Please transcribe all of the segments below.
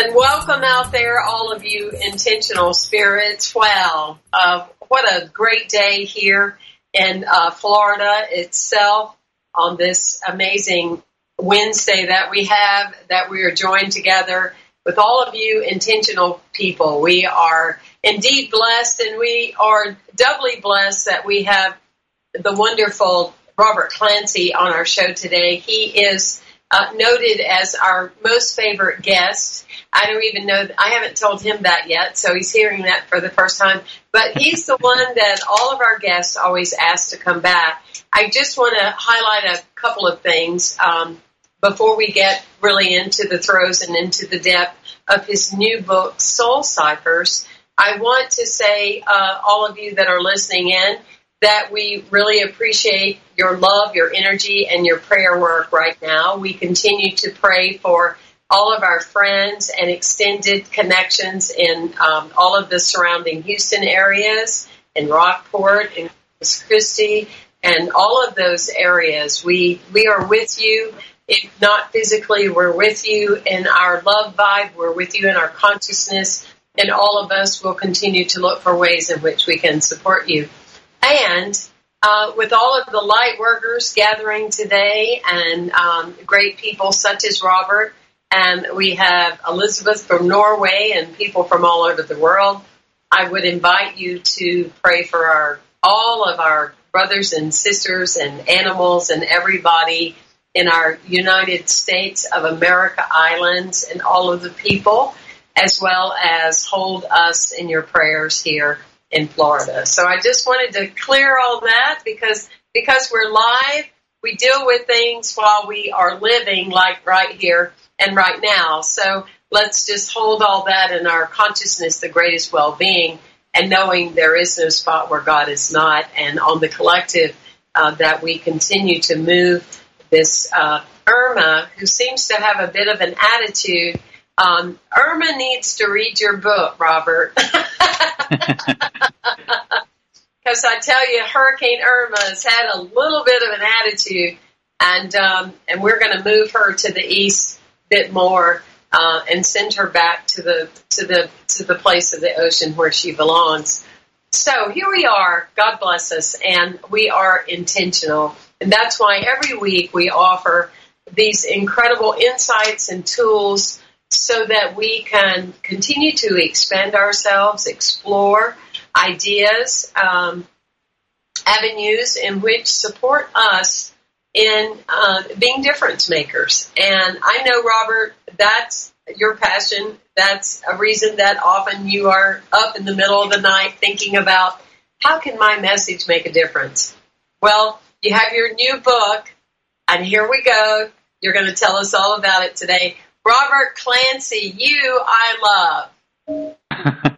And welcome out there, all of you intentional spirits. Wow, uh, what a great day here in uh, Florida itself on this amazing Wednesday that we have, that we are joined together with all of you intentional people. We are indeed blessed, and we are doubly blessed that we have the wonderful Robert Clancy on our show today. He is uh, noted as our most favorite guest. I don't even know, I haven't told him that yet, so he's hearing that for the first time. But he's the one that all of our guests always ask to come back. I just want to highlight a couple of things um, before we get really into the throes and into the depth of his new book, Soul Ciphers. I want to say, uh, all of you that are listening in, that we really appreciate your love, your energy, and your prayer work right now. We continue to pray for all of our friends and extended connections in um, all of the surrounding Houston areas, in Rockport, in Corpus Christi, and all of those areas. We we are with you. If not physically, we're with you in our love vibe. We're with you in our consciousness, and all of us will continue to look for ways in which we can support you. And uh, with all of the light workers gathering today and um, great people such as Robert, and we have Elizabeth from Norway and people from all over the world, I would invite you to pray for our all of our brothers and sisters and animals and everybody in our United States of America islands and all of the people, as well as hold us in your prayers here in Florida. So I just wanted to clear all that because because we're live, we deal with things while we are living like right here and right now. So let's just hold all that in our consciousness, the greatest well-being and knowing there is no spot where God is not and on the collective uh, that we continue to move this uh, Irma who seems to have a bit of an attitude um, Irma needs to read your book, Robert. Because I tell you, Hurricane Irma has had a little bit of an attitude, and um, and we're going to move her to the east a bit more uh, and send her back to the to the to the place of the ocean where she belongs. So here we are. God bless us, and we are intentional, and that's why every week we offer these incredible insights and tools so that we can continue to expand ourselves, explore ideas, um, avenues in which support us in uh, being difference makers. And I know, Robert, that's your passion. That's a reason that often you are up in the middle of the night thinking about how can my message make a difference? Well, you have your new book, and here we go. You're going to tell us all about it today. Robert Clancy, you I love.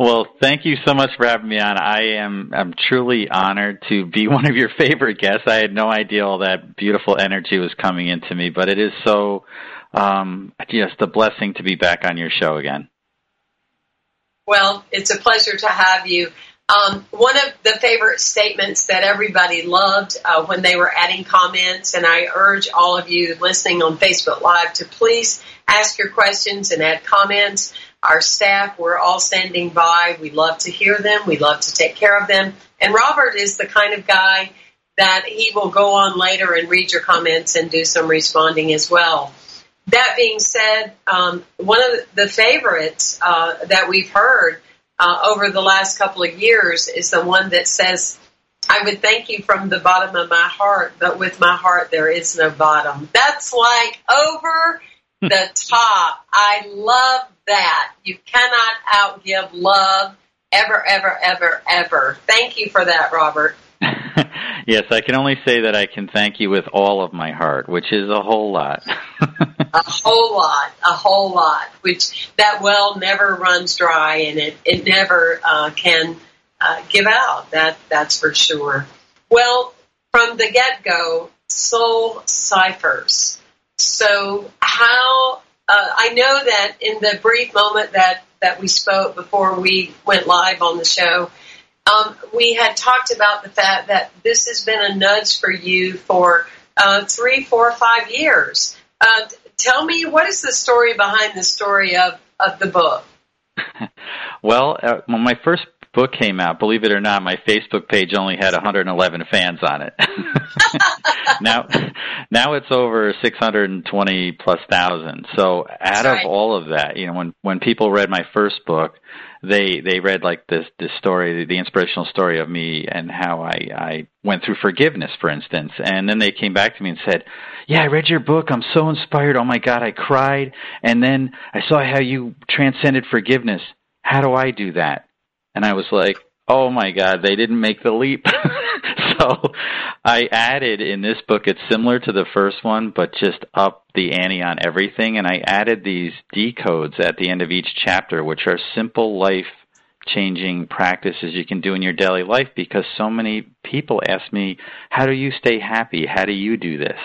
Well, thank you so much for having me on. I am I'm truly honored to be one of your favorite guests. I had no idea all that beautiful energy was coming into me, but it is so um, just a blessing to be back on your show again. Well, it's a pleasure to have you. Um, one of the favorite statements that everybody loved uh, when they were adding comments, and I urge all of you listening on Facebook Live to please ask your questions and add comments. Our staff, we're all standing by. We love to hear them. We love to take care of them. And Robert is the kind of guy that he will go on later and read your comments and do some responding as well. That being said, um, one of the favorites uh, that we've heard uh, over the last couple of years is the one that says, I would thank you from the bottom of my heart, but with my heart there is no bottom. That's like over the top. I love that. You cannot outgive love ever, ever, ever, ever. Thank you for that, Robert. yes, I can only say that I can thank you with all of my heart, which is a whole lot. a whole lot, a whole lot. Which that well never runs dry, and it it never uh, can uh, give out. That that's for sure. Well, from the get go, soul ciphers. So how uh, I know that in the brief moment that that we spoke before we went live on the show um, we had talked about the fact that this has been a nudge for you for uh, three, four, five years. Uh, tell me, what is the story behind the story of, of the book? well, uh, when my first book came out, believe it or not, my Facebook page only had 111 fans on it. now, now it's over 620 plus thousand. So out right. of all of that, you know, when when people read my first book, they they read like this this story, the inspirational story of me and how I I went through forgiveness, for instance, and then they came back to me and said, "Yeah, I read your book. I'm so inspired. Oh my God, I cried, and then I saw how you transcended forgiveness. How do I do that?" And I was like, "Oh my God, they didn't make the leap." so I added in this book, it's similar to the first one, but just up the ante on everything. And I added these decodes at the end of each chapter, which are simple life changing practices you can do in your daily life because so many people ask me, How do you stay happy? How do you do this?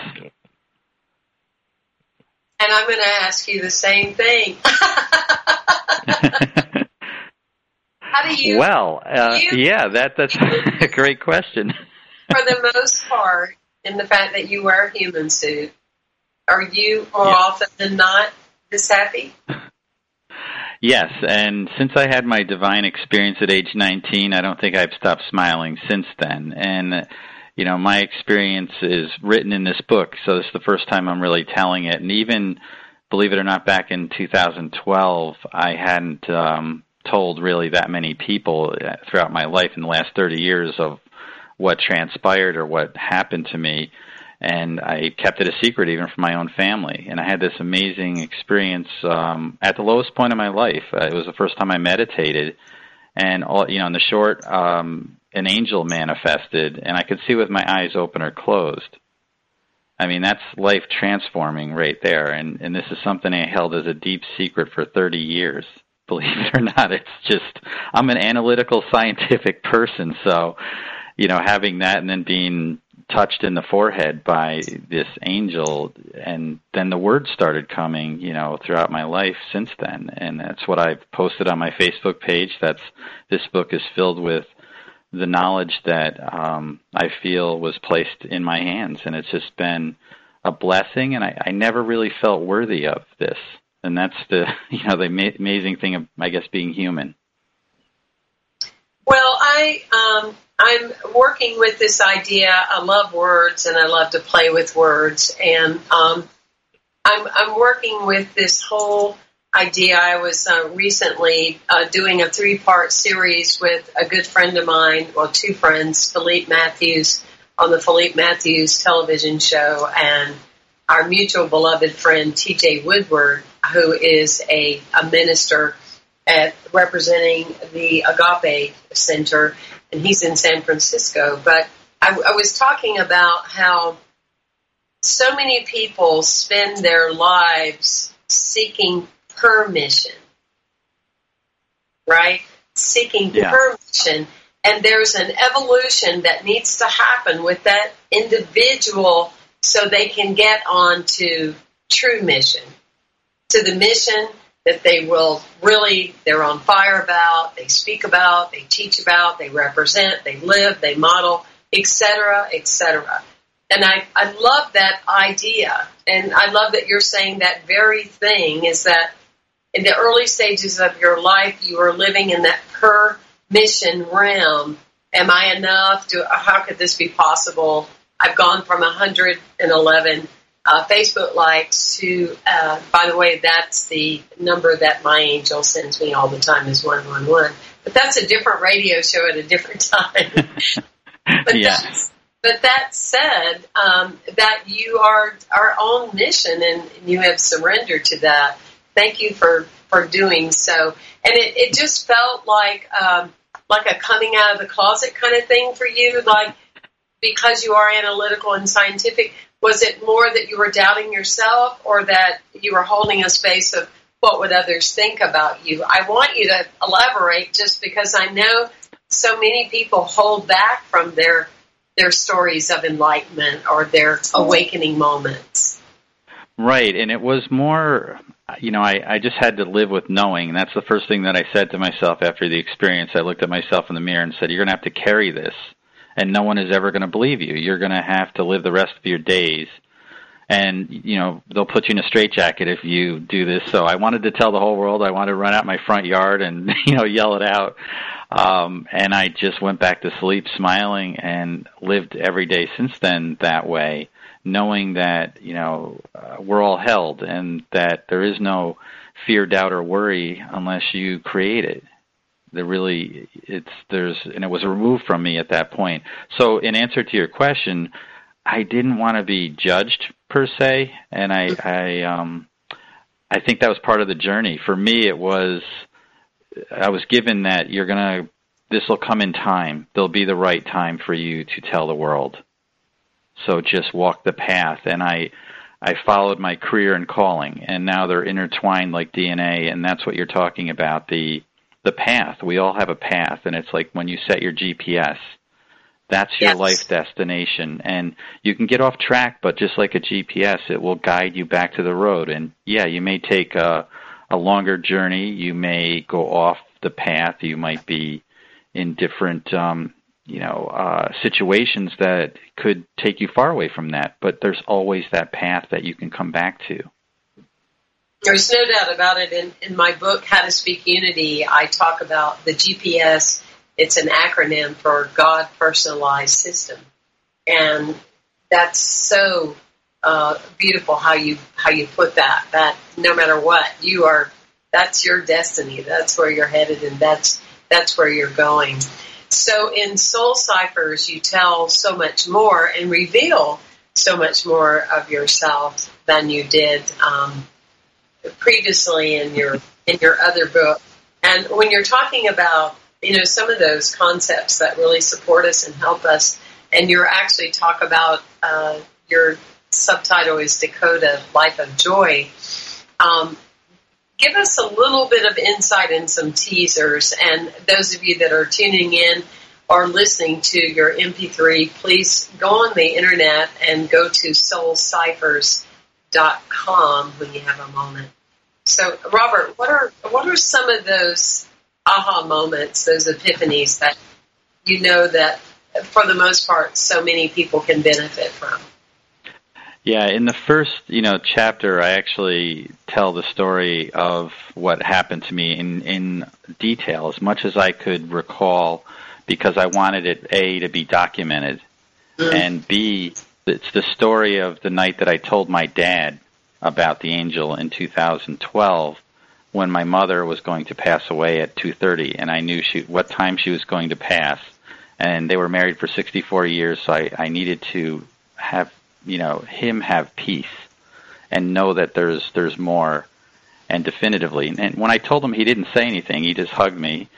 And I'm going to ask you the same thing. How do you? Well, uh, you, yeah, that that's a great question for the most part, in the fact that you wear a human suit, are you more often than not this happy? Yes, and since I had my divine experience at age 19, I don't think I've stopped smiling since then. And you know, my experience is written in this book, so this is the first time I'm really telling it. And even, believe it or not, back in 2012, I hadn't um, told really that many people uh, throughout my life in the last 30 years of what transpired or what happened to me and I kept it a secret even from my own family. And I had this amazing experience um, at the lowest point of my life. Uh, it was the first time I meditated, and all you know, in the short, um, an angel manifested, and I could see with my eyes open or closed. I mean, that's life transforming right there, and and this is something I held as a deep secret for 30 years. Believe it or not, it's just I'm an analytical, scientific person, so you know, having that and then being touched in the forehead by this angel and then the words started coming you know throughout my life since then. And that's what i've posted on my facebook page. That's this book is filled with the knowledge that um i feel was placed in my hands. And it's just been a blessing and i, I never really felt worthy of this and that's the you know the ma- amazing thing of i guess being human well i um I'm working with this idea. I love words and I love to play with words. And um, I'm, I'm working with this whole idea. I was uh, recently uh, doing a three part series with a good friend of mine, well, two friends, Philippe Matthews on the Philippe Matthews television show, and our mutual beloved friend, TJ Woodward, who is a, a minister at representing the Agape Center and he's in San Francisco. But I, I was talking about how so many people spend their lives seeking permission, right? seeking yeah. permission. And there's an evolution that needs to happen with that individual so they can get on to true mission, to the mission that they will really, they're on fire about, they speak about, they teach about, they represent, they live, they model, etc., etc. And I, I love that idea. And I love that you're saying that very thing is that in the early stages of your life, you are living in that per mission realm. Am I enough? Do, how could this be possible? I've gone from 111 uh, Facebook likes to, uh, by the way, that's the number that my angel sends me all the time is 111. But that's a different radio show at a different time. but, yes. but that said, um, that you are our own mission and you have surrendered to that. Thank you for, for doing so. And it, it just felt like, um, like a coming out of the closet kind of thing for you, like because you are analytical and scientific was it more that you were doubting yourself or that you were holding a space of what would others think about you? I want you to elaborate just because I know so many people hold back from their their stories of enlightenment or their awakening moments. Right, and it was more you know, I, I just had to live with knowing. That's the first thing that I said to myself after the experience. I looked at myself in the mirror and said, You're going to have to carry this and no one is ever going to believe you. You're going to have to live the rest of your days and you know they'll put you in a straitjacket if you do this. So I wanted to tell the whole world. I wanted to run out my front yard and you know yell it out. Um, and I just went back to sleep smiling and lived every day since then that way, knowing that you know uh, we're all held and that there is no fear, doubt, or worry unless you create it there really it's there's and it was removed from me at that point. So in answer to your question, I didn't want to be judged per se, and I I um I think that was part of the journey. For me, it was I was given that you're gonna this will come in time. There'll be the right time for you to tell the world. So just walk the path, and I. I followed my career and calling, and now they're intertwined like DNA, and that's what you're talking about the the path. We all have a path, and it's like when you set your GPS, that's your yes. life destination. And you can get off track, but just like a GPS, it will guide you back to the road. And yeah, you may take a, a longer journey. You may go off the path. You might be in different, um, you know, uh, situations that could take you far away from that. But there's always that path that you can come back to. There's no doubt about it. In, in my book, How to Speak Unity, I talk about the GPS. It's an acronym for God Personalized System, and that's so uh, beautiful how you how you put that. That no matter what, you are that's your destiny. That's where you're headed, and that's that's where you're going. So in Soul Ciphers, you tell so much more and reveal so much more of yourself than you did um, previously in your in your other book. And when you're talking about you know some of those concepts that really support us and help us, and you're actually talk about uh, your subtitle is Decode a Life of Joy. Um, give us a little bit of insight and some teasers. And those of you that are tuning in or listening to your MP3, please go on the internet and go to soulciphers.com when you have a moment. So, Robert, what are what are some of those aha moments, those epiphanies that you know that, for the most part, so many people can benefit from? Yeah, in the first, you know, chapter, I actually tell the story of what happened to me in in detail, as much as I could recall, because I wanted it a to be documented, mm. and b it's the story of the night that I told my dad about the angel in 2012 when my mother was going to pass away at 2:30 and I knew she what time she was going to pass. And they were married for 64 years so I I needed to have you know him have peace and know that there's there's more. And definitively and when I told him he didn't say anything. He just hugged me.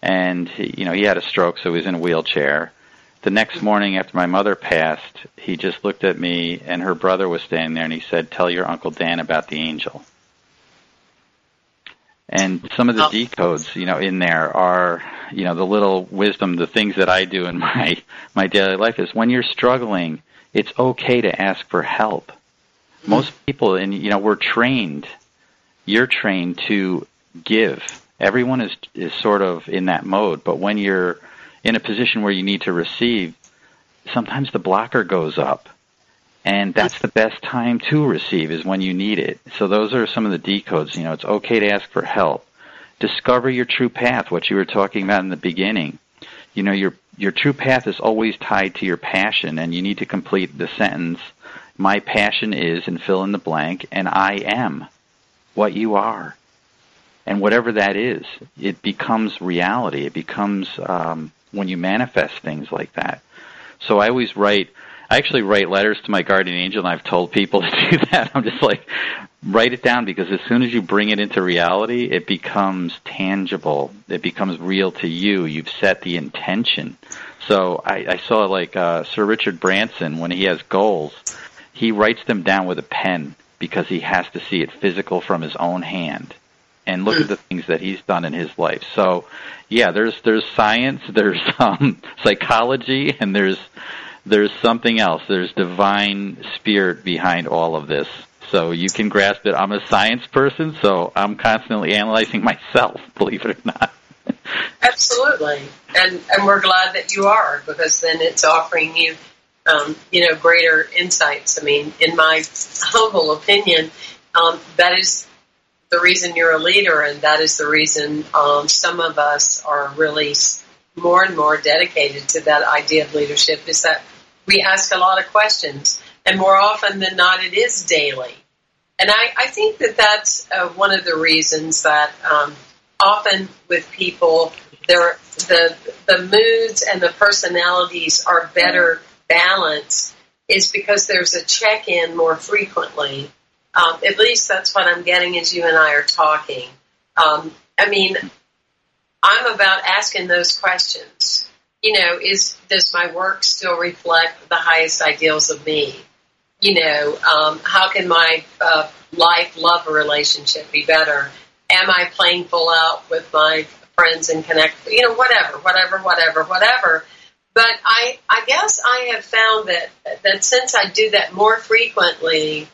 And he, you know he had a stroke so he was in a wheelchair the next morning after my mother passed, he just looked at me and her brother was standing there and he said, Tell your Uncle Dan about the angel. And some of the decodes, you know, in there are, you know, the little wisdom, the things that I do in my my daily life is when you're struggling, it's okay to ask for help. Hmm. Most people, and you know, we're trained. You're trained to give. Everyone is is sort of in that mode, but when you're in a position where you need to receive, sometimes the blocker goes up. And that's the best time to receive is when you need it. So those are some of the decodes. You know, it's okay to ask for help. Discover your true path, what you were talking about in the beginning. You know, your your true path is always tied to your passion and you need to complete the sentence, my passion is and fill in the blank and I am what you are. And whatever that is, it becomes reality. It becomes um, when you manifest things like that. So I always write I actually write letters to my guardian angel, and I've told people to do that. I'm just like, write it down because as soon as you bring it into reality, it becomes tangible. It becomes real to you. You've set the intention. So I, I saw like uh, Sir Richard Branson when he has goals, he writes them down with a pen because he has to see it physical from his own hand and look at the things that he's done in his life. So, yeah, there's there's science, there's um, psychology, and there's there's something else. There's divine spirit behind all of this. So you can grasp it. I'm a science person, so I'm constantly analyzing myself, believe it or not. Absolutely, and and we're glad that you are because then it's offering you, um, you know, greater insights. I mean, in my humble opinion, um, that is the reason you're a leader, and that is the reason um, some of us are really more and more dedicated to that idea of leadership. Is that we ask a lot of questions, and more often than not, it is daily. And I, I think that that's uh, one of the reasons that um, often with people, their the the moods and the personalities are better balanced is because there's a check in more frequently. Um, at least that's what I'm getting as you and I are talking. Um, I mean, I'm about asking those questions. You know, is does my work still reflect the highest ideals of me? You know, um, how can my uh, life, love, relationship be better? Am I playing full out with my friends and connect? You know, whatever, whatever, whatever, whatever. But I, I guess I have found that that since I do that more frequently,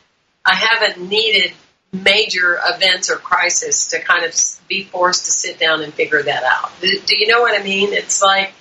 I haven't needed major events or crisis to kind of be forced to sit down and figure that out. Do, you know what I mean? It's like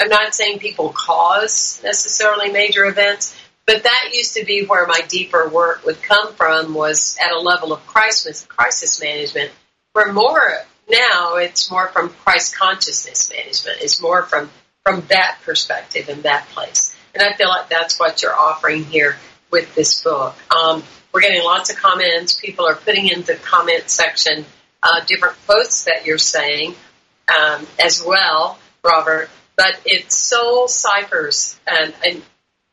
I'm not saying people cause necessarily major events, but that used to be where my deeper work would come from was at a level of crisis crisis management, where more now it's more from Christ consciousness management. It's more from from that perspective and that place. And I feel like that's what you're offering here with this book. Um, we're getting lots of comments. People are putting in the comment section uh, different quotes that you're saying um, as well, Robert. But it's soul ciphers, and, and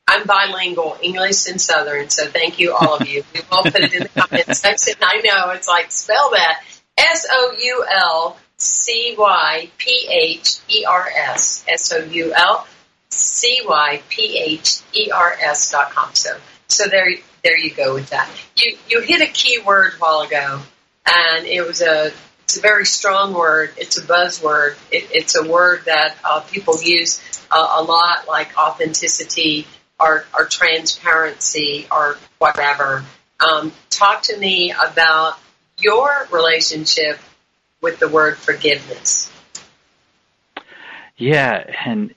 I'm bilingual, English and Southern. So thank you, all of you. We will put it in the comment section. I know it's like spell that S O U L C Y P H E R S S O U L C Y P H E R S dot com. So so there there you go with that. You you hit a key word a while ago, and it was a it's a very strong word. It's a buzzword. It, it's a word that uh, people use uh, a lot, like authenticity or, or transparency or whatever. Um, talk to me about your relationship with the word forgiveness. Yeah, and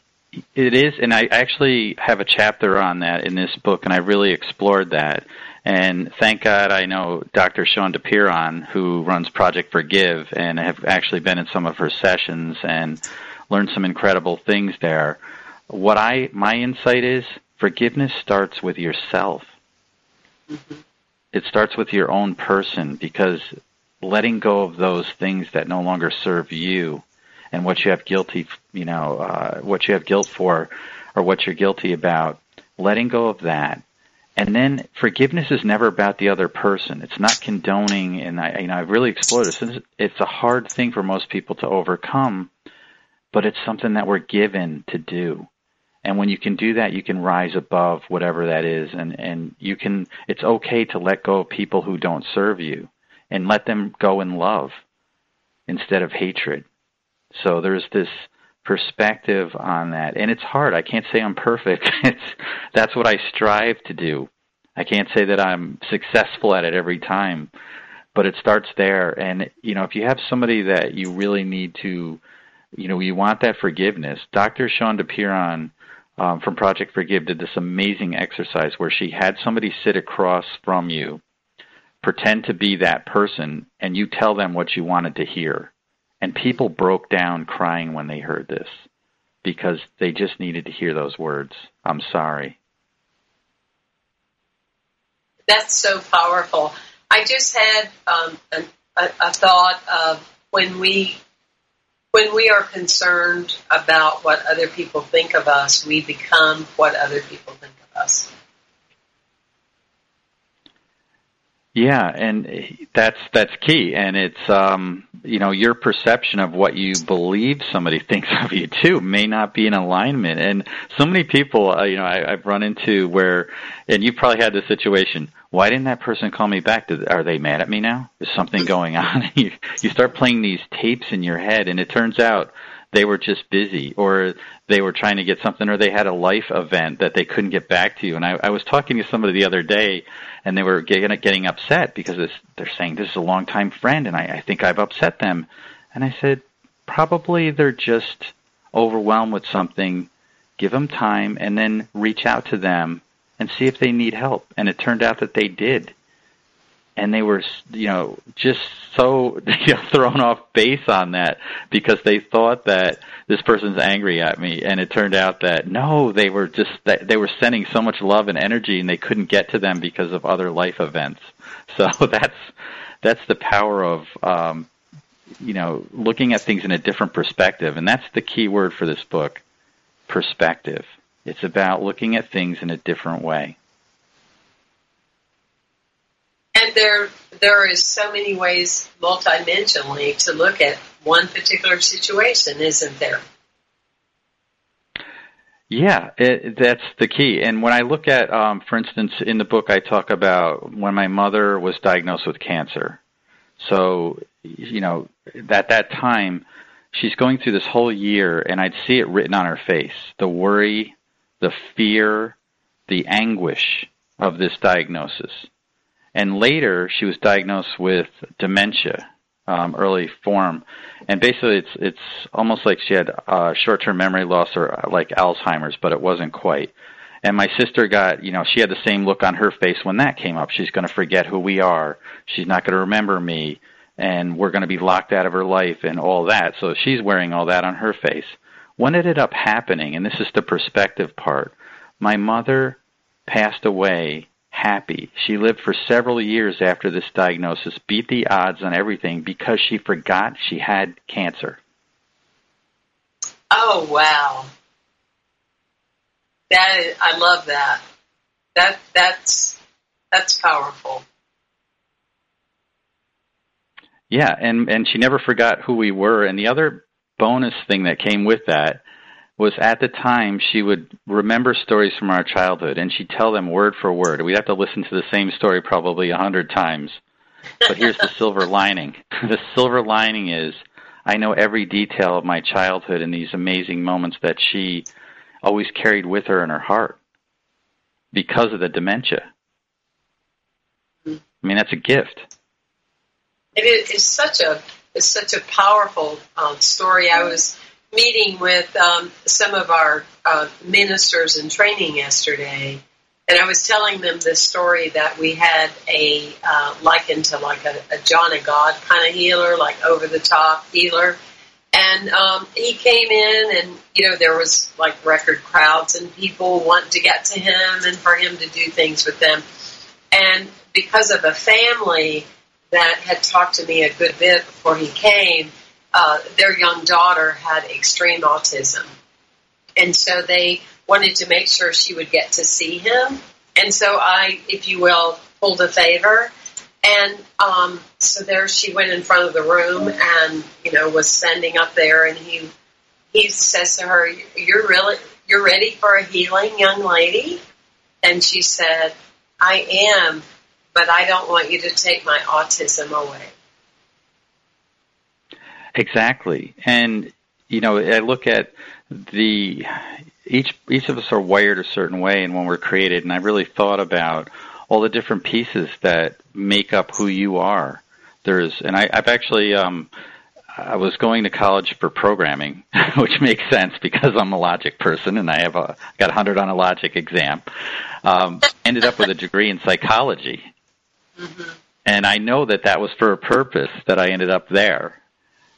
it is, and I actually have a chapter on that in this book, and I really explored that. And thank God I know Dr. Shawne Duperon, who runs Project Forgive, and I have actually been in some of her sessions and learned some incredible things there. What I my insight is forgiveness starts with yourself. Mm-hmm. It starts with your own person because letting go of those things that no longer serve you and what you have guilty, you know, uh, what you have guilt for or what you're guilty about, letting go of that. And then forgiveness is never about the other person. It's not condoning, and I, you know, I've really explored this. It's a hard thing for most people to overcome, but it's something that we're given to do. And when you can do that, you can rise above whatever that is, and and you can. It's okay to let go of people who don't serve you, and let them go in love. instead of hatred. So there's this perspective on that. And it's hard. I can't say I'm perfect. It's that's what I strive to do. I can't say that I'm successful at it every time, but it starts there. And you know, if you have somebody that you really need to, you know, you want that forgiveness. Dr. Shawne Piron um, from Project Forgive did this amazing exercise where she had somebody sit across from you, pretend to be that person, and you tell them what you wanted to hear. And people broke down crying when they heard this because they just needed to hear those words. I'm sorry. That's so powerful. I just had um, a, a thought of when we when we are concerned about what other people think of us, we become what other people think of us. Yeah, and that's that's key, and it's um, you know your perception of what you believe somebody thinks of you too may not be in alignment. And so many people, uh, you know, I, I've run into where, and you probably had this situation. Why didn't that person call me back? Did, are they mad at me now? Is something going on? you you start playing these tapes in your head, and it turns out they were just busy or they were trying to get something or they had a life event that they couldn't get back to you. And I, I was talking to somebody the other day and they were getting, getting upset because they're saying this is a longtime friend and I, I think I've upset them. And I said, probably they're just overwhelmed with something. Give them time and then reach out to them and see if they need help. And it turned out that they did and they were you know just so you know, thrown off base on that because they thought that this person's angry at me. And it turned out that no they were just that they were sending so much love and energy and they couldn't get to them because of other life events. So that's that's the power of um you know looking at things in a different perspective. And that's the key word for this book perspective. It's about looking at things in a different way and there there is so many ways multidimensionally to look at one particular situation, isn't there? Yeah, it, that's the key. And when I look at, um, for instance, in the book, I talk about when my mother was diagnosed with cancer. So, you know, at that time, she's going through this whole year, and I'd see it written on her face the worry, the fear, the anguish of this diagnosis. And later, she was diagnosed with dementia, um, early form, and basically, it's it's almost like she had uh, short-term memory loss or uh, like Alzheimer's, but it wasn't quite. And my sister got, you know, she had the same look on her face when that came up. She's going to forget who we are. She's not going to remember me, and we're going to be locked out of her life and all that. So she's wearing all that on her face. What ended up happening, and this is the perspective part, my mother passed away happy. She lived for several years after this diagnosis, beat the odds on everything because she forgot she had cancer. Oh wow. That is, I love that. That that's that's powerful. Yeah, and and she never forgot who we were and the other bonus thing that came with that was at the time she would remember stories from our childhood and she'd tell them word for word. We'd have to listen to the same story probably a hundred times. But here's the silver lining. The silver lining is I know every detail of my childhood and these amazing moments that she always carried with her in her heart because of the dementia. I mean, that's a gift. It is such a it's such a powerful um, story. I was meeting with um, some of our uh, ministers in training yesterday, and I was telling them this story that we had a uh, likened to like a, a John of God kind of healer, like over the top healer. And um, he came in, and you know there was like record crowds and people wanting to get to him and for him to do things with them. And because of a family that had talked to me a good bit before he came, uh, their young daughter had extreme autism. And so they wanted to make sure she would get to see him. And so I, if you will, pulled a favor. And um, so there she went in front of the room and, you know, was standing up there and he he says to her, You're really you're ready for a healing, young lady? And she said, I am, but I don't want you to take my autism away. Exactly. And you know, I look at the each each of us are wired a certain way and when we're created and I really thought about all the different pieces that make up who you are. There's and I, I've actually um I was going to college for programming, which makes sense because I'm a logic person and I have a got a hundred on a logic exam. Um, ended up with a degree in psychology, mm-hmm. and I know that that was for a purpose that I ended up there.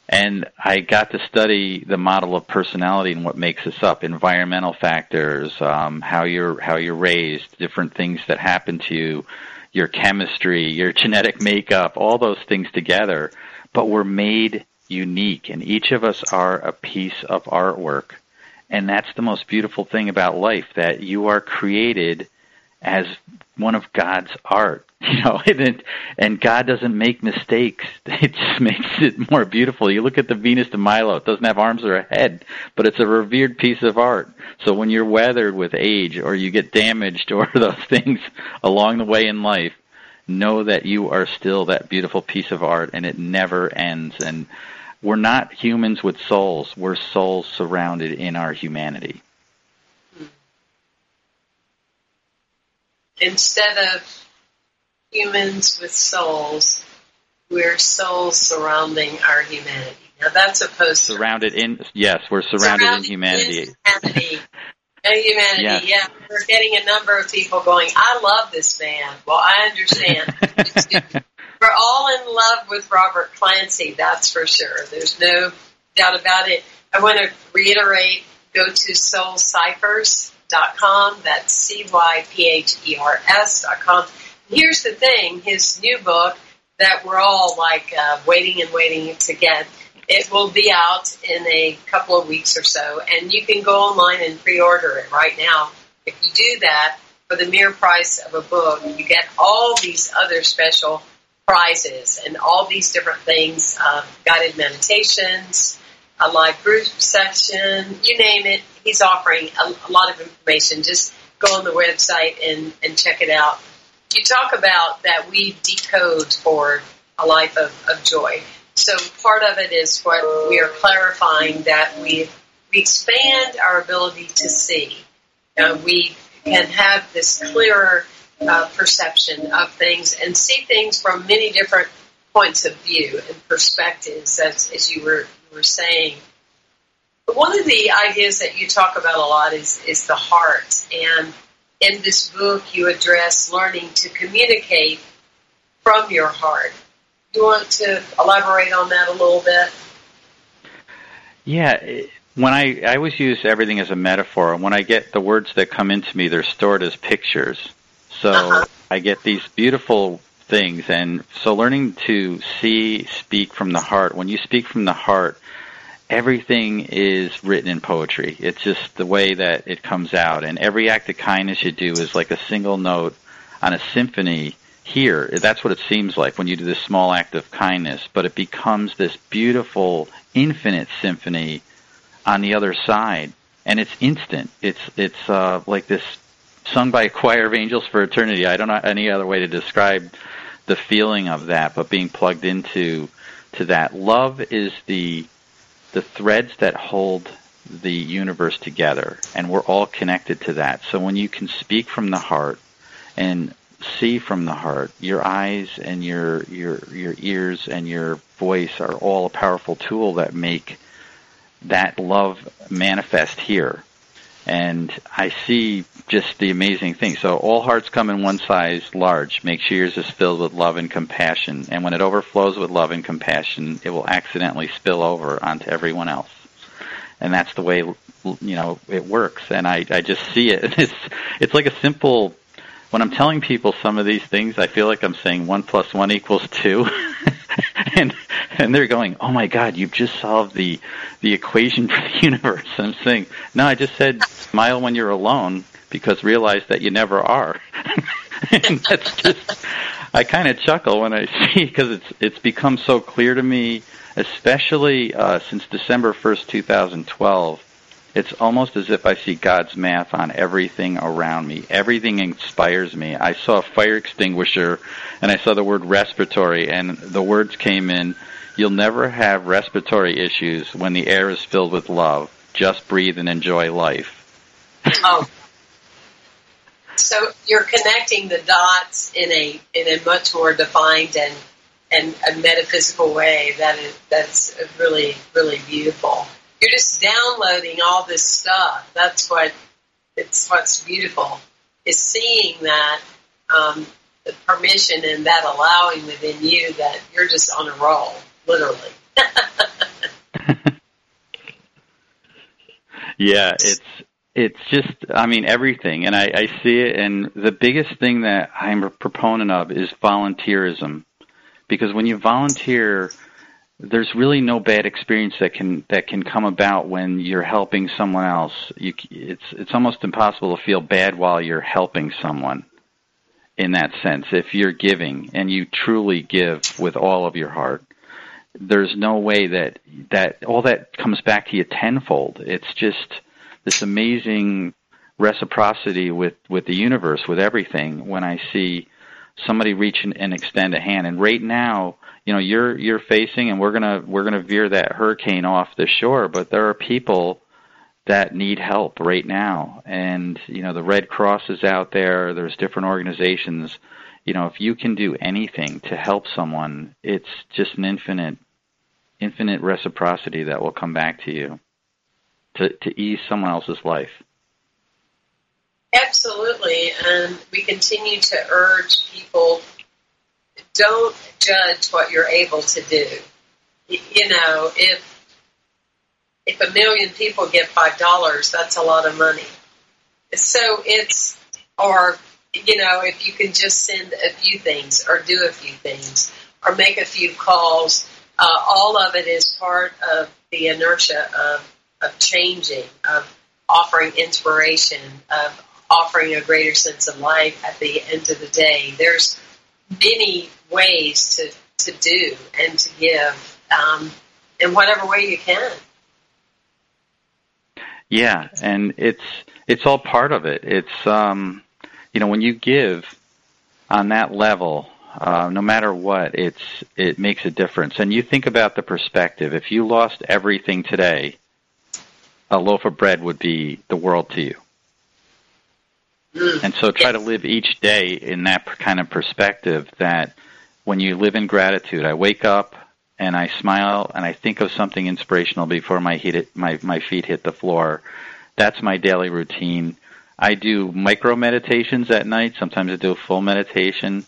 And I got to study the model of personality and what makes us up, environmental factors, um, how you're how you're raised, different things that happen to you, your chemistry, your genetic makeup, all those things together. But we're made unique, and each of us are a piece of artwork. And that's the most beautiful thing about life that you are created as one of God's art, you know, and, and God doesn't make mistakes. It just makes it more beautiful. You look at the Venus de Milo; it doesn't have arms or a head, but it's a revered piece of art. So when you're weathered with age, or you get damaged, or those things along the way in life, know that you are still that beautiful piece of art, and it never ends. And we're not humans with souls; we're souls surrounded in our humanity. Instead of humans with souls, we're souls surrounding our humanity. Now that's opposed to surrounded in yes, we're surrounded, surrounded in humanity. In humanity. humanity, yes. yeah. We're getting a number of people going, I love this band. Well, I understand. we're all in love with Robert Clancy, that's for sure. There's no doubt about it. I want to reiterate, go to Soul Cyphers cypher's.com. That's C-Y-P-H-E-R-S dot com. Here's the thing, his new book that we're all like uh, waiting and waiting to get, it will be out in a couple of weeks or so, and you can go online and pre-order it right now. If you do that, for the mere price of a book, you get all these other special prizes and all these different things, uh, guided meditations, a live group session, you name it. He's offering a, a lot of information. Just go on the website and, and check it out. You talk about that we decode for a life of, of joy. So part of it is what we are clarifying that we we expand our ability to see. Uh, we can have this clearer uh, perception of things and see things from many different points of view and perspectives, as, as you were were saying. But one of the ideas that you talk about a lot is, is the heart. And in this book, you address learning to communicate from your heart. You want to elaborate on that a little bit? Yeah, when I I always use everything as a metaphor, and when I get the words that come into me, they're stored as pictures. So uh-huh. I get these beautiful things, and so learning to see, speak from the heart. When you speak from the heart, everything is written in poetry. It's just the way that it comes out. And every act of kindness you do is like a single note on a symphony here. That's what it seems like when you do this small act of kindness, but it becomes this beautiful, infinite symphony on the other side. And it's instant. It's it's uh, like this sung by a choir of angels for eternity. I don't know any other way to describe the feeling of that, but being plugged into to that. Love is the the threads that hold the universe together, and we're all connected to that. So when you can speak from the heart and see from the heart, your eyes and your your your ears and your voice are all a powerful tool that make that love manifest here. And I see just the amazing thing. So all hearts come in one size large. Make sure yours is filled with love and compassion. And when it overflows with love and compassion, it will accidentally spill over onto everyone else. And that's the way you know it works. And I I just see it. It's it's like a simple. When I'm telling people some of these things, I feel like I'm saying one plus one equals two. and and they're going, "Oh my God, you've just solved the the equation for the universe." I'm saying, "No, I just said smile when you're alone because realize that you never are." and that's just I kind of chuckle when I see because it's it's become so clear to me, especially uh, since December first, 2012 it's almost as if I see God's math on everything around me. Everything inspires me. I saw a fire extinguisher and I saw the word respiratory and the words came in, You'll never have respiratory issues when the air is filled with love. Just breathe and enjoy life. Oh. So you're connecting the dots in a in a much more defined and and a metaphysical way that is that's really really beautiful. You're just downloading all this stuff. That's what it's what's beautiful is seeing that um, the permission and that allowing within you that you're just on a roll, literally. yeah, it's it's just I mean everything, and I, I see it. And the biggest thing that I'm a proponent of is volunteerism, because when you volunteer, there's really no bad experience that can that can come about when you're helping someone else. You, it's it's almost impossible to feel bad while you're helping someone in that sense. If you're giving and you truly give with all of your heart, there's no way that that all that comes back to you tenfold. It's just this amazing reciprocity with with the universe, with everything. When I see somebody reach and extend a hand, and right now, you know, you're you're facing, and we're gonna we're gonna veer that hurricane off the shore, but there are people that need help right now. And, you know, the Red Cross is out there, there's different organizations. You know, if you can do anything to help someone, it's just an infinite infinite reciprocity that will come back to you to, to ease someone else's life. Absolutely. And we continue to urge people don't judge what you're able to do. You know, if if a million people get five dollars, that's a lot of money. So it's, or you know, if you can just send a few things, or do a few things, or make a few calls, uh, all of it is part of the inertia of of changing, of offering inspiration, of offering a greater sense of life at the end of the day. There's many ways to, to do and to give um, in whatever way you can. Yeah, and it's it's all part of it. It's um, you know when you give on that level, uh, no matter what, it's it makes a difference. And you think about the perspective. If you lost everything today, a loaf of bread would be the world to you. And so try to live each day in that kind of perspective that when you live in gratitude, I wake up, and I smile and I think of something inspirational before my, hit, my, my feet hit the floor. That's my daily routine. I do micro meditations at night. Sometimes I do a full meditation.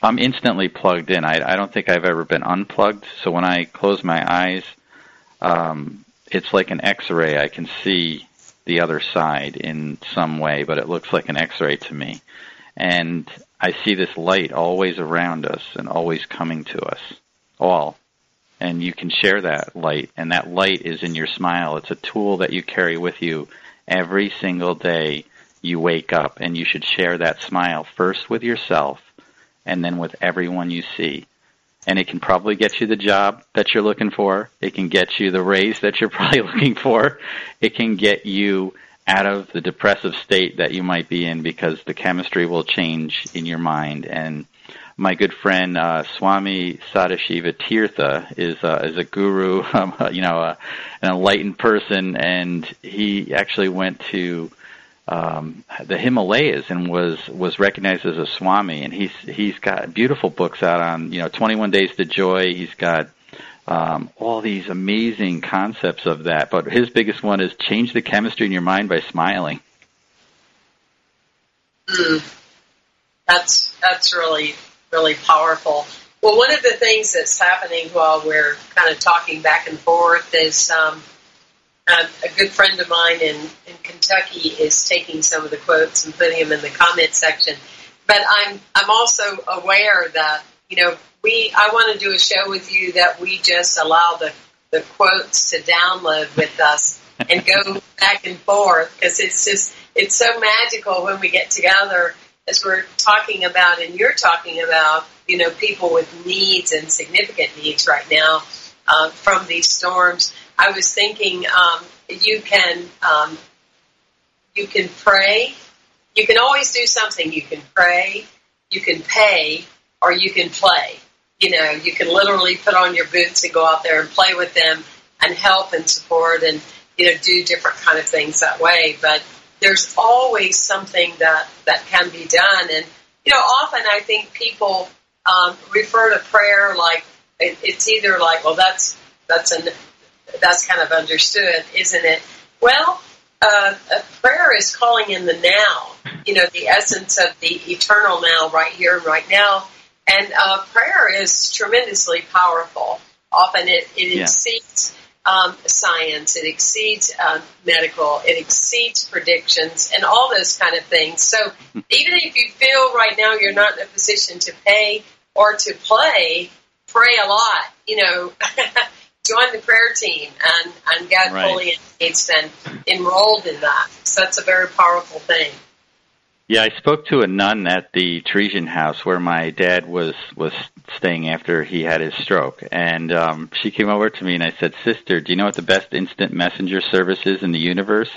I'm instantly plugged in. I, I don't think I've ever been unplugged. So when I close my eyes, um, it's like an X-ray. I can see the other side in some way, but it looks like an X-ray to me. And I see this light always around us and always coming to us, all. And you can share that light and that light is in your smile. It's a tool that you carry with you every single day you wake up and you should share that smile first with yourself and then with everyone you see and it can probably get you the job that you're looking for. It can get you the raise that you're probably looking for. It can get you out of the depressive state that you might be in because the chemistry will change in your mind. And my good friend uh, Swami Sadashiva Tirtha is uh, is a guru, um, you know, uh, an enlightened person, and he actually went to um, the Himalayas and was was recognized as a Swami, and he's he's got beautiful books out on you know 21 Days to Joy. He's got um, all these amazing concepts of that, but his biggest one is change the chemistry in your mind by smiling. Mm. That's that's really really powerful. Well, one of the things that's happening while we're kind of talking back and forth is um, a, a good friend of mine in, in Kentucky is taking some of the quotes and putting them in the comment section. But I'm I'm also aware that you know we I want to do a show with you that we just allow the the quotes to download with us and go back and forth because it's just it's so magical when we get together as we're talking about and you're talking about, you know, people with needs and significant needs right now uh, from these storms, I was thinking um, you can um, you can pray. You can always do something. You can pray, you can pay, or you can play. you know, you can literally put on your boots and go out there and play with them and help and support and, you know, do different kind of things that way. But there's always something that, that can be done. And, you know, often I think people um, refer to prayer like it, it's either like, well, that's, that's an, that's kind of understood, isn't it? Well, uh, prayer is calling in the now, you know, the essence of the eternal now, right here and right now. And uh, prayer is tremendously powerful. Often it, it yeah. exceeds um, science, it exceeds uh, medical, it exceeds predictions, and all those kind of things. So even if you feel right now you're not in a position to pay or to play, pray a lot. You know, join the prayer team and, and get right. fully engaged and enrolled in that. So that's a very powerful thing. Yeah, I spoke to a nun at the Teresian house where my dad was was staying after he had his stroke, and um, she came over to me and I said, "Sister, do you know what the best instant messenger service is in the universe?"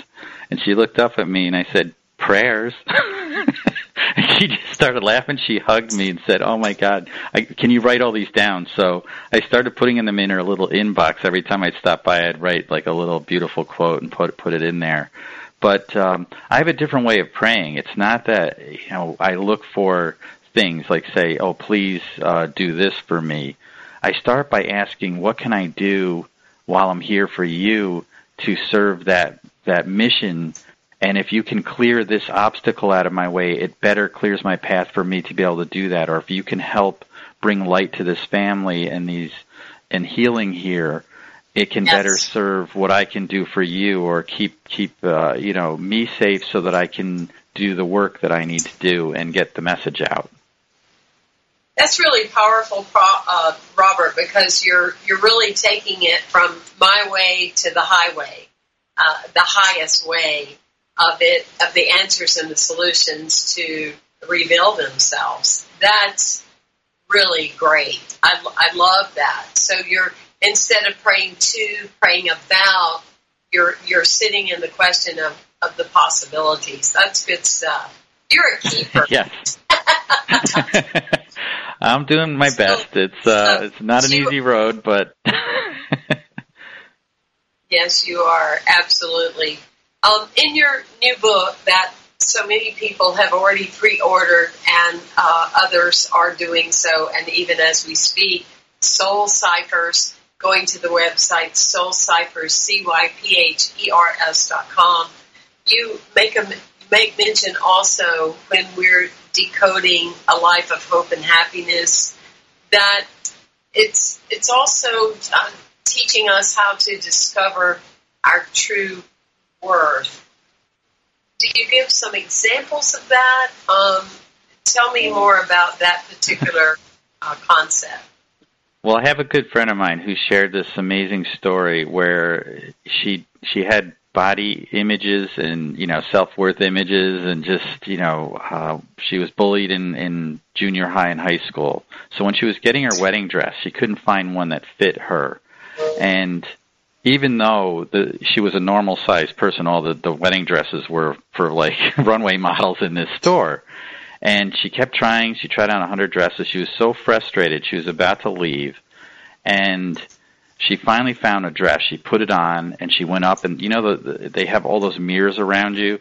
And she looked up at me and I said, "Prayers." she just started laughing. She hugged me and said, "Oh my God, I, can you write all these down?" So I started putting them in her little inbox. Every time I'd stop by, I'd write like a little beautiful quote and put put it in there. But um, I have a different way of praying. It's not that you know I look for things like say, "Oh, please uh, do this for me." I start by asking, "What can I do while I'm here for you to serve that that mission?" And if you can clear this obstacle out of my way, it better clears my path for me to be able to do that. Or if you can help bring light to this family and these and healing here, it can yes. better serve what I can do for you or keep keep uh, you know me safe so that I can do the work that I need to do and get the message out. That's really powerful, uh, Robert, because you're you're really taking it from my way to the highway, uh, the highest way of it of the answers and the solutions to reveal themselves. That's really great. I, I love that. So you're instead of praying to, praying about, you're you're sitting in the question of, of the possibilities. That's good stuff. You're a keeper. yes. I'm doing my best. It's uh, it's not an easy road, but yes, you are absolutely. Um, in your new book that so many people have already pre-ordered, and uh, others are doing so, and even as we speak, Soul Cyphers going to the website soulcyphers, C-Y-P-H-E-R-S dot com. You make a make mention also when we're decoding a life of hope and happiness that it's it's also uh, teaching us how to discover our true worth. Do you give some examples of that? Um, tell me more about that particular uh, concept. Well, I have a good friend of mine who shared this amazing story where she she had body images and you know self worth images and just you know uh, she was bullied in in junior high and high school. So when she was getting her wedding dress, she couldn't find one that fit her, and even though the she was a normal sized person, all the the wedding dresses were for like runway models in this store. And she kept trying. She tried on a hundred dresses. She was so frustrated. She was about to leave, and she finally found a dress. She put it on, and she went up. And you know, the, the, they have all those mirrors around you.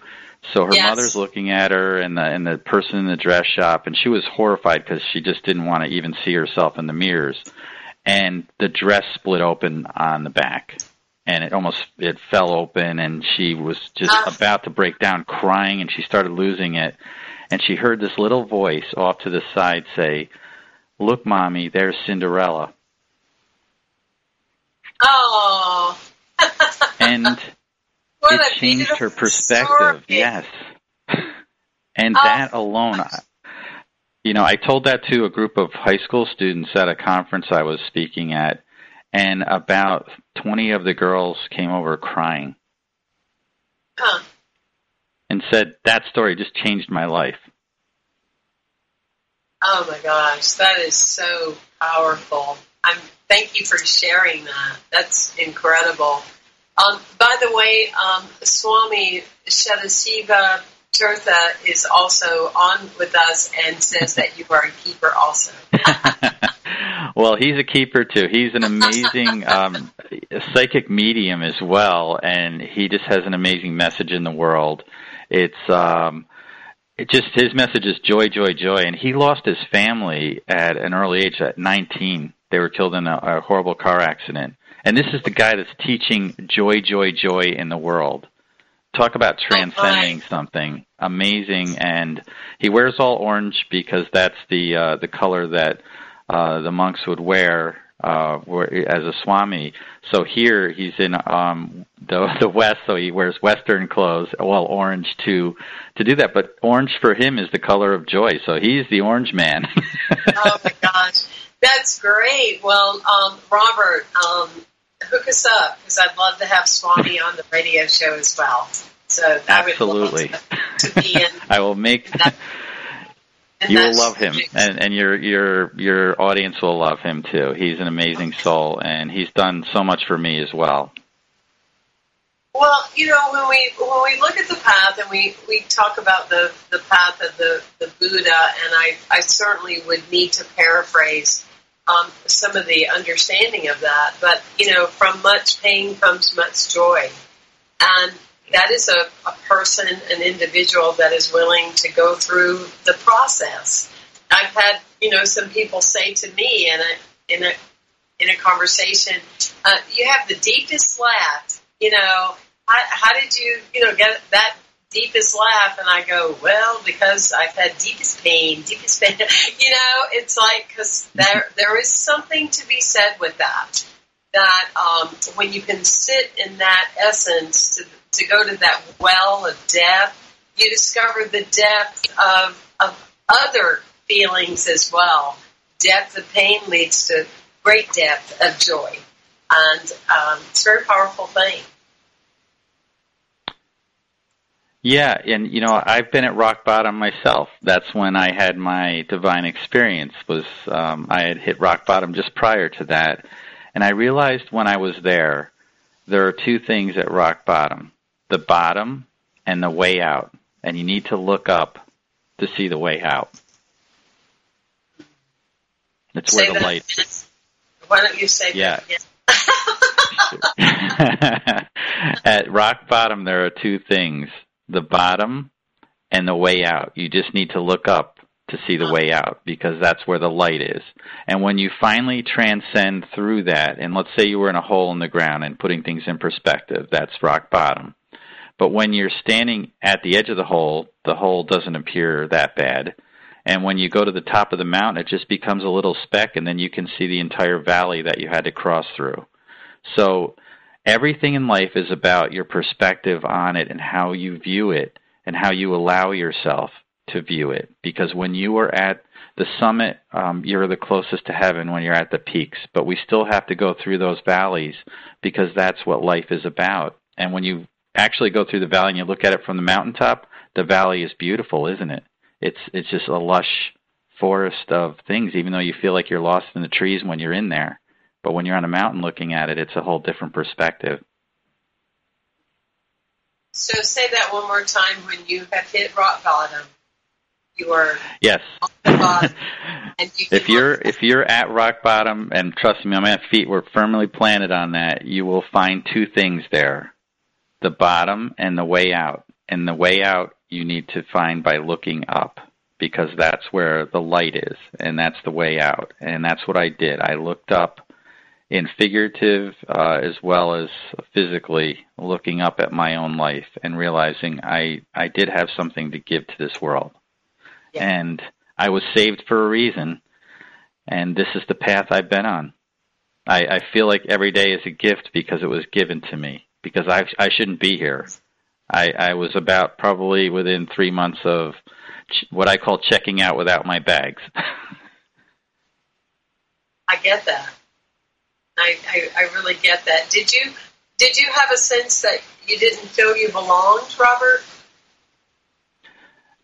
So her yes. mother's looking at her, and the and the person in the dress shop, and she was horrified because she just didn't want to even see herself in the mirrors. And the dress split open on the back, and it almost it fell open, and she was just uh. about to break down, crying, and she started losing it and she heard this little voice off to the side say, Look, Mommy, there's Cinderella. Oh. and it changed her perspective. Story. Yes. And oh. that alone, you know, I told that to a group of high school students at a conference I was speaking at, and about 20 of the girls came over crying. Huh and said that story just changed my life. Oh my gosh, that is so powerful. I'm thank you for sharing that. That's incredible. Um, by the way, um, Swami Sadashiva Tirtha is also on with us and says that you are a keeper also. well, he's a keeper too. He's an amazing um, psychic medium as well, and he just has an amazing message in the world. It's um, it just his message is joy, joy, joy, and he lost his family at an early age, at 19. They were killed in a, a horrible car accident, and this is the guy that's teaching joy, joy, joy in the world. Talk about transcending oh, something amazing, and he wears all orange because that's the uh, the color that uh, the monks would wear uh, as a swami. So here he's in um, the the west, so he wears Western clothes, well, orange to to do that. But orange for him is the color of joy, so he's the orange man. oh my gosh, that's great. Well, um, Robert, um, hook us up because I'd love to have Swami on the radio show as well. So absolutely, to, to be in. I will make. That, you will love him, and and your your your audience will love him too. He's an amazing soul, and he's done so much for me as well. Well, you know, when we when we look at the path and we, we talk about the, the path of the, the Buddha, and I, I certainly would need to paraphrase um, some of the understanding of that. But you know, from much pain comes much joy, and that is a, a person, an individual that is willing to go through the process. I've had, you know, some people say to me in a in a in a conversation, uh, "You have the deepest laugh." You know, how, how did you, you know, get that deepest laugh? And I go, "Well, because I've had deepest pain, deepest pain." you know, it's like because there there is something to be said with that. That um, when you can sit in that essence to to go to that well of death, you discover the depth of, of other feelings as well. Depth of pain leads to great depth of joy. And um, it's a very powerful thing. Yeah, and you know, I've been at rock bottom myself. That's when I had my divine experience. Was um, I had hit rock bottom just prior to that, and I realized when I was there, there are two things at rock bottom the bottom and the way out. And you need to look up to see the way out. That's say where the light is. Why don't you say yeah. At rock bottom, there are two things the bottom and the way out. You just need to look up to see the way out because that's where the light is. And when you finally transcend through that, and let's say you were in a hole in the ground and putting things in perspective, that's rock bottom. But when you're standing at the edge of the hole, the hole doesn't appear that bad. And when you go to the top of the mountain, it just becomes a little speck, and then you can see the entire valley that you had to cross through. So everything in life is about your perspective on it and how you view it and how you allow yourself to view it. Because when you are at the summit, um, you're the closest to heaven when you're at the peaks. But we still have to go through those valleys because that's what life is about. And when you actually go through the valley and you look at it from the mountaintop, the valley is beautiful, isn't it? It's it's just a lush forest of things, even though you feel like you're lost in the trees when you're in there. But when you're on a mountain looking at it, it's a whole different perspective. So say that one more time when you have hit rock bottom. You are yes. You if you're if you're at rock bottom, and trust me, my feet were firmly planted on that, you will find two things there the bottom and the way out. And the way out you need to find by looking up because that's where the light is and that's the way out. And that's what I did. I looked up in figurative uh, as well as physically looking up at my own life and realizing I, I did have something to give to this world. Yeah. And I was saved for a reason. And this is the path I've been on. I, I feel like every day is a gift because it was given to me because I I shouldn't be here. I I was about probably within three months of ch- what I call checking out without my bags. I get that. I, I I really get that. Did you did you have a sense that you didn't feel you belonged, Robert?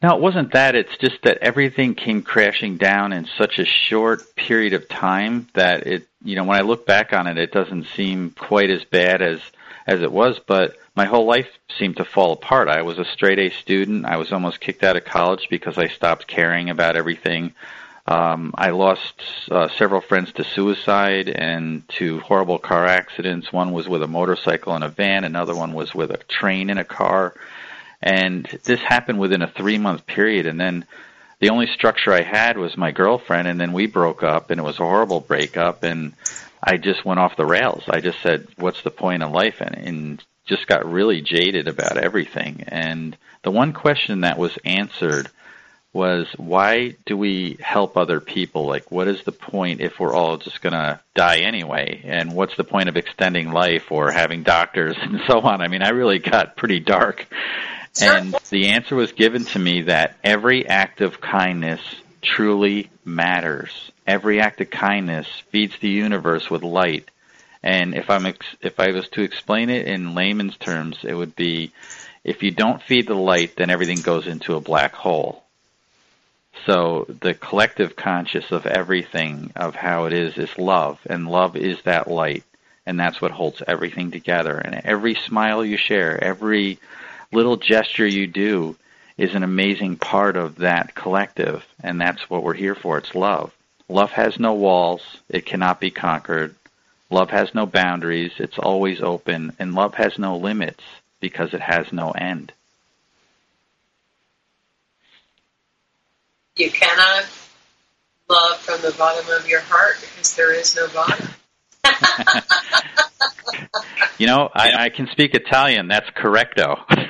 No, it wasn't that. It's just that everything came crashing down in such a short period of time that it, you know, when I look back on it, it doesn't seem quite as bad as as it was, but my whole life seemed to fall apart. I was a straight A student. I was almost kicked out of college because I stopped caring about everything Um, I lost uh, several friends to suicide and to horrible car accidents. One was with a motorcycle and a van. Another one was with a train and a car. And this happened within a three month period. And then the only structure I had was my girlfriend. And then we broke up, and it was a horrible breakup. And I just went off the rails. I just said, "What's the point of life?" and, and just got really jaded about everything. And the one question that was answered was why do we help other people? Like, what is the point if we're all just going to die anyway? And what's the point of extending life or having doctors and so on? I mean, I really got pretty dark. And the answer was given to me that every act of kindness truly matters. Every act of kindness feeds the universe with light. And if I'm ex- if I was to explain it in layman's terms, it would be if you don't feed the light, then everything goes into a black hole. So the collective conscious of everything, of how it is, is love, and love is that light, and that's what holds everything together. And every smile you share, every little gesture you do, is an amazing part of that collective, and that's what we're here for. It's love. Love has no walls; it cannot be conquered. Love has no boundaries; it's always open, and love has no limits because it has no end. You cannot love from the bottom of your heart because there is no bottom. you know, I, I can speak Italian. That's correcto.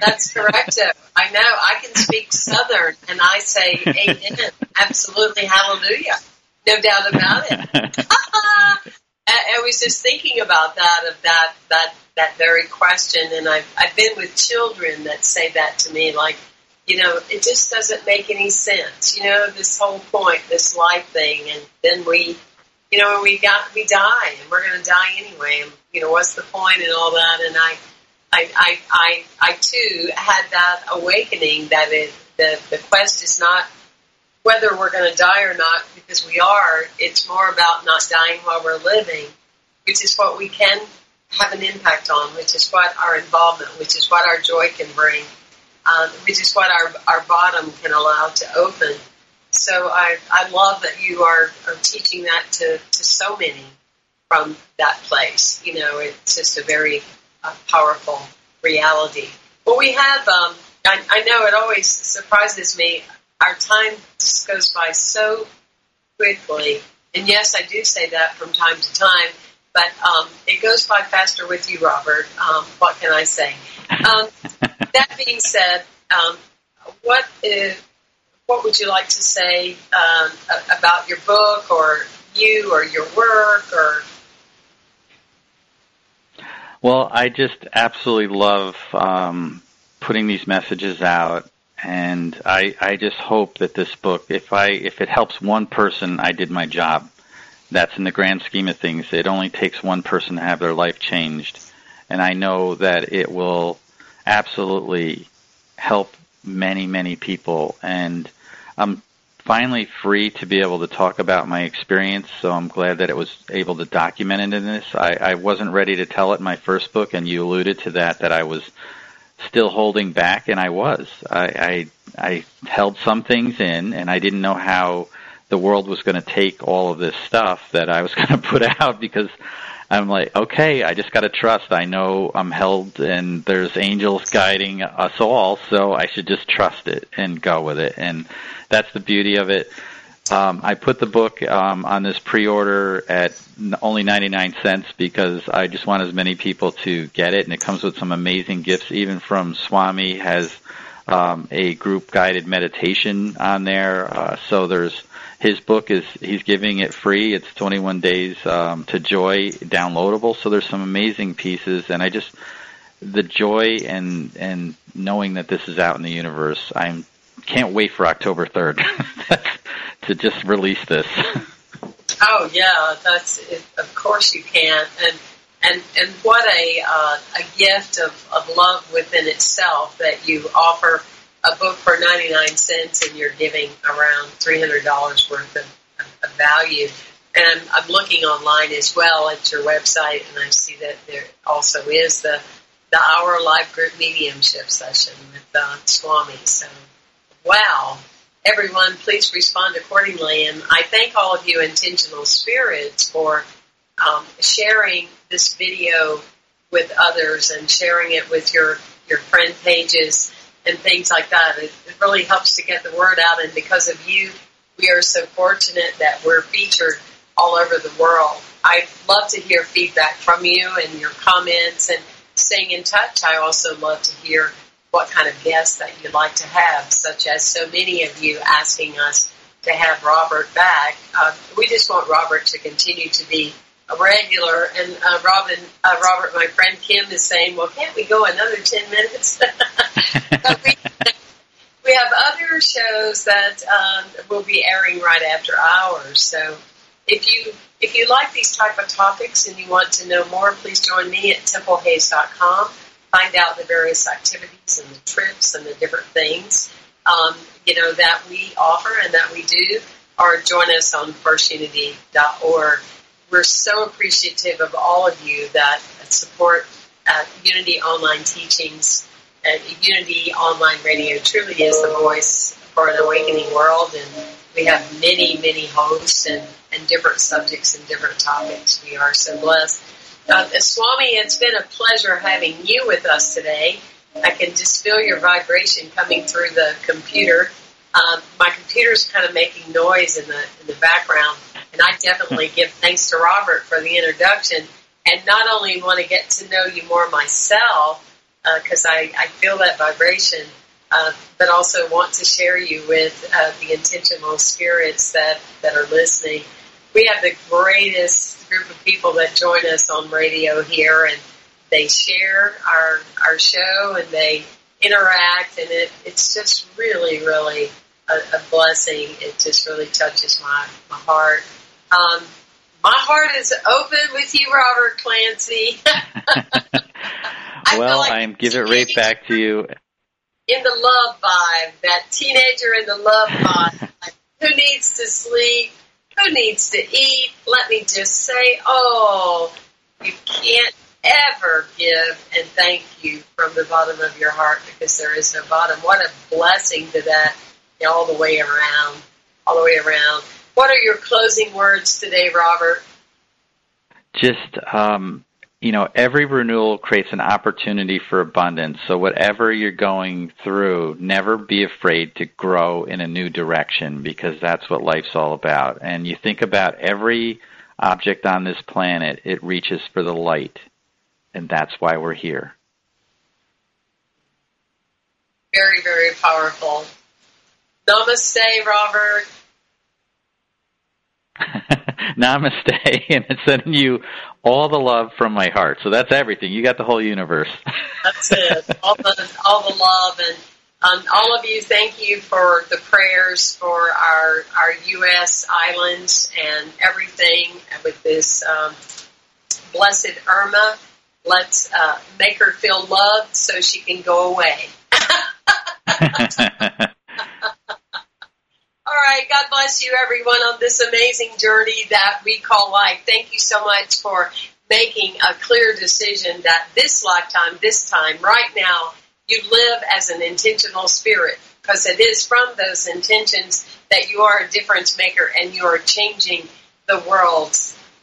That's correcto. I know. I can speak Southern, and I say amen. Absolutely, hallelujah. No doubt about it. I was just thinking about that of that that that very question, and I've I've been with children that say that to me, like you know, it just doesn't make any sense. You know, this whole point, this life thing, and then we, you know, we got we die, and we're going to die anyway. And you know, what's the point and all that? And I, I, I, I, I too had that awakening that it the the quest is not whether we're going to die or not because we are. It's more about not dying while we're living, which is what we can have an impact on, which is what our involvement, which is what our joy can bring um, which is what our, our bottom can allow to open. So I, I love that you are, are teaching that to, to so many from that place. You know, it's just a very uh, powerful reality. Well, we have, um, I, I know it always surprises me, our time just goes by so quickly. And yes, I do say that from time to time, but um, it goes by faster with you, Robert. Um, what can I say? Um, that being said, um, what is, what would you like to say um, about your book or you or your work or? Well, I just absolutely love um, putting these messages out, and I, I just hope that this book, if I if it helps one person, I did my job. That's in the grand scheme of things. It only takes one person to have their life changed, and I know that it will absolutely help many, many people. And I'm finally free to be able to talk about my experience, so I'm glad that it was able to document it in this. I, I wasn't ready to tell it in my first book, and you alluded to that, that I was still holding back, and I was. I, I, I held some things in, and I didn't know how the world was going to take all of this stuff that I was going to put out because I'm like, okay, I just got to trust. I know I'm held and there's angels guiding us all, so I should just trust it and go with it. And that's the beauty of it. Um, I put the book um, on this pre-order at only 99 cents because I just want as many people to get it, and it comes with some amazing gifts. Even from Swami has um, a group guided meditation on there. Uh, so there's his book is he's giving it free. It's 21 days um, to joy, downloadable. So there's some amazing pieces, and I just the joy and and knowing that this is out in the universe. I can't wait for October 3rd to just release this. Oh yeah, that's it, of course you can, and and and what a uh, a gift of, of love within itself that you offer a book for 99 cents and you're giving around $300 worth of, of value. And I'm, I'm looking online as well at your website, and I see that there also is the the hour live group mediumship session with uh, Swami. So, wow, everyone, please respond accordingly. And I thank all of you intentional spirits for um, sharing this video with others and sharing it with your, your friend pages and things like that. It, it really helps to get the word out. And because of you, we are so fortunate that we're featured all over the world. I love to hear feedback from you and your comments and staying in touch. I also love to hear what kind of guests that you'd like to have, such as so many of you asking us to have Robert back. Uh, we just want Robert to continue to be a regular. And uh, Robin, uh, Robert, my friend Kim, is saying, "Well, can't we go another ten minutes?" we, we, have other shows that um, will be airing right after ours. So, if you if you like these type of topics and you want to know more, please join me at templehayes.com. Find out the various activities and the trips and the different things um, you know that we offer and that we do. Or join us on firstunity.org we're so appreciative of all of you that support uh, Unity Online Teachings. Unity Online Radio truly is the voice for an awakening world, and we have many, many hosts and, and different subjects and different topics. We are so blessed. Uh, Swami, it's been a pleasure having you with us today. I can just feel your vibration coming through the computer. Um, my computer's kind of making noise in the in the background, and I definitely give thanks to Robert for the introduction. And not only want to get to know you more myself, because uh, I, I feel that vibration, uh, but also want to share you with uh, the intentional spirits that, that are listening. We have the greatest group of people that join us on radio here, and they share our our show and they interact, and it, it's just really, really a, a blessing. It just really touches my, my heart. Um, my heart is open with you, Robert Clancy. well, like I'm give it right back to you. In the love vibe, that teenager in the love vibe. who needs to sleep? Who needs to eat? Let me just say, oh, you can't ever give and thank you from the bottom of your heart because there is no bottom. What a blessing to that all the way around, all the way around. What are your closing words today, Robert? Just, um, you know, every renewal creates an opportunity for abundance. So whatever you're going through, never be afraid to grow in a new direction because that's what life's all about. And you think about every object on this planet, it reaches for the light. And that's why we're here. Very, very powerful. Namaste, Robert. Namaste, and it's sending you all the love from my heart. So that's everything. You got the whole universe. that's it. All the all the love and um, all of you. Thank you for the prayers for our our U.S. islands and everything with this um, blessed Irma. Let's uh, make her feel loved so she can go away. Right. God bless you, everyone, on this amazing journey that we call life. Thank you so much for making a clear decision that this lifetime, this time, right now, you live as an intentional spirit because it is from those intentions that you are a difference maker and you are changing the world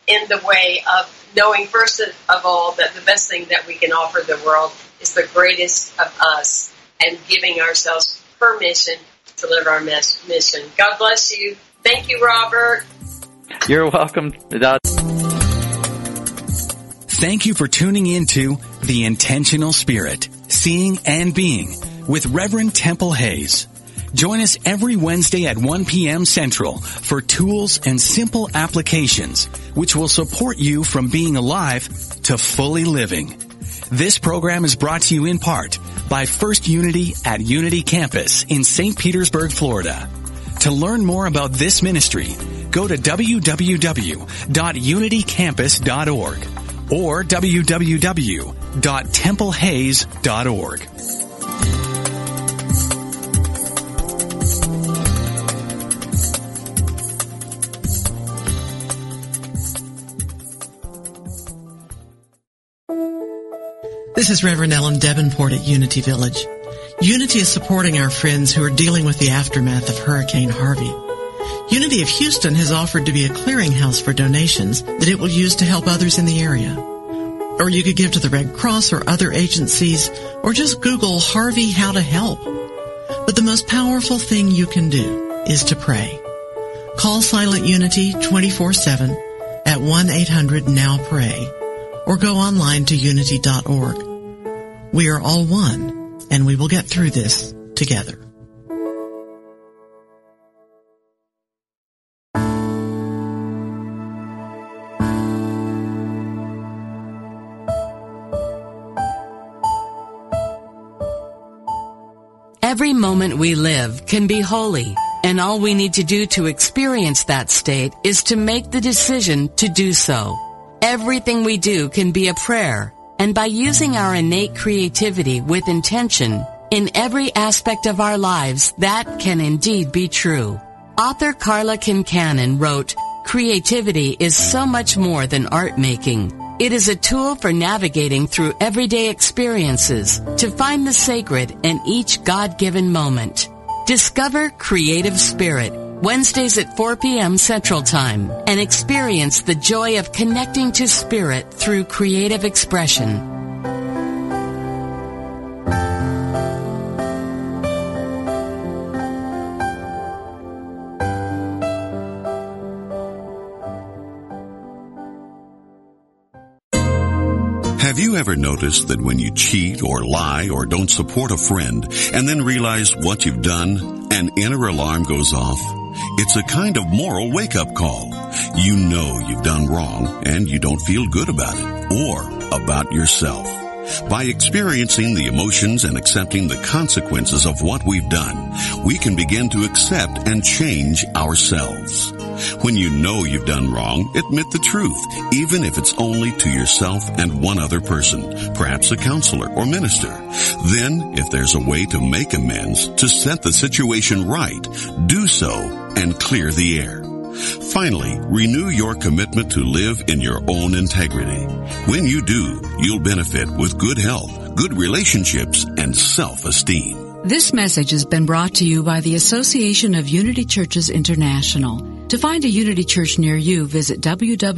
in the way of knowing first of all that the best thing that we can offer the world is the greatest of us and giving ourselves permission to live our mission. God bless you. Thank you, Robert. You're welcome. Thank you for tuning into The Intentional Spirit, Seeing and Being with Reverend Temple Hayes. Join us every Wednesday at 1 p.m. Central for tools and simple applications which will support you from being alive to fully living. This program is brought to you in part by First Unity at Unity Campus in St. Petersburg, Florida. To learn more about this ministry, go to www.unitycampus.org or www.templehayes.org. This is Reverend Ellen Debenport at Unity Village. Unity is supporting our friends who are dealing with the aftermath of Hurricane Harvey. Unity of Houston has offered to be a clearinghouse for donations that it will use to help others in the area. Or you could give to the Red Cross or other agencies, or just Google Harvey how to help. But the most powerful thing you can do is to pray. Call Silent Unity 24-7 at 1-800-NOW-PRAY or go online to unity.org. We are all one and we will get through this together. Every moment we live can be holy, and all we need to do to experience that state is to make the decision to do so. Everything we do can be a prayer, and by using our innate creativity with intention in every aspect of our lives, that can indeed be true. Author Karla Kincannon wrote, Creativity is so much more than art making. It is a tool for navigating through everyday experiences to find the sacred in each God-given moment. Discover Creative Spirit Wednesdays at 4 p.m. Central Time and experience the joy of connecting to spirit through creative expression. Have you ever noticed that when you cheat or lie or don't support a friend and then realize what you've done, an inner alarm goes off? It's a kind of moral wake-up call. You know you've done wrong and you don't feel good about it or about yourself. By experiencing the emotions and accepting the consequences of what we've done, we can begin to accept and change ourselves. When you know you've done wrong, admit the truth, even if it's only to yourself and one other person, perhaps a counselor or minister. Then, if there's a way to make amends, to set the situation right, do so and clear the air. Finally, renew your commitment to live in your own integrity. When you do, you'll benefit with good health, good relationships, and self-esteem. This message has been brought to you by the Association of Unity Churches International. To find a Unity Church near you, visit www.unity.org.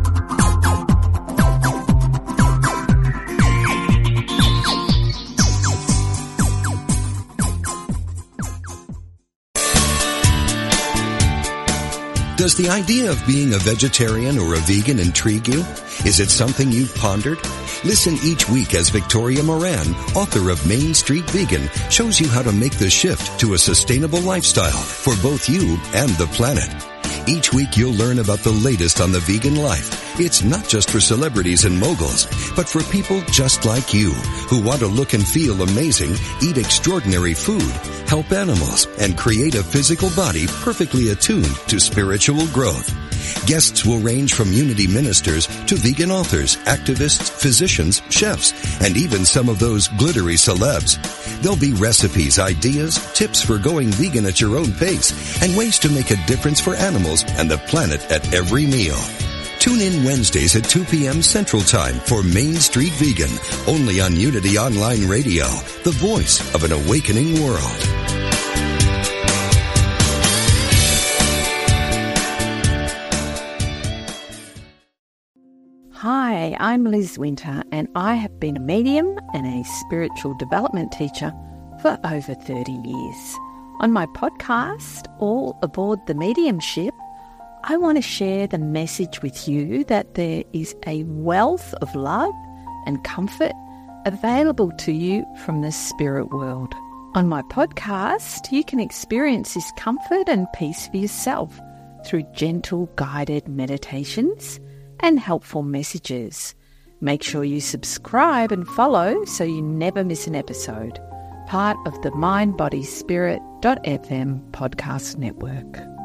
Does the idea of being a vegetarian or a vegan intrigue you? Is it something you've pondered? Listen each week as Victoria Moran, author of Main Street Vegan, shows you how to make the shift to a sustainable lifestyle for both you and the planet. Each week you'll learn about the latest on the vegan life. It's not just for celebrities and moguls, but for people just like you who want to look and feel amazing, eat extraordinary food, help animals, and create a physical body perfectly attuned to spiritual growth. Guests will range from unity ministers to vegan authors, activists, physicians, chefs, and even some of those glittery celebs. There'll be recipes, ideas, tips for going vegan at your own pace, and ways to make a difference for animals and the planet at every meal. Tune in Wednesdays at 2 p.m. Central Time for Main Street Vegan, only on Unity Online Radio, the voice of an awakening world. Hi, I'm Liz Winter, and I have been a medium and a spiritual development teacher for over 30 years. On my podcast, All Aboard the Mediumship, I want to share the message with you that there is a wealth of love and comfort available to you from the spirit world. On my podcast, you can experience this comfort and peace for yourself through gentle guided meditations and helpful messages. Make sure you subscribe and follow so you never miss an episode. Part of the mindbodyspirit.fm podcast network.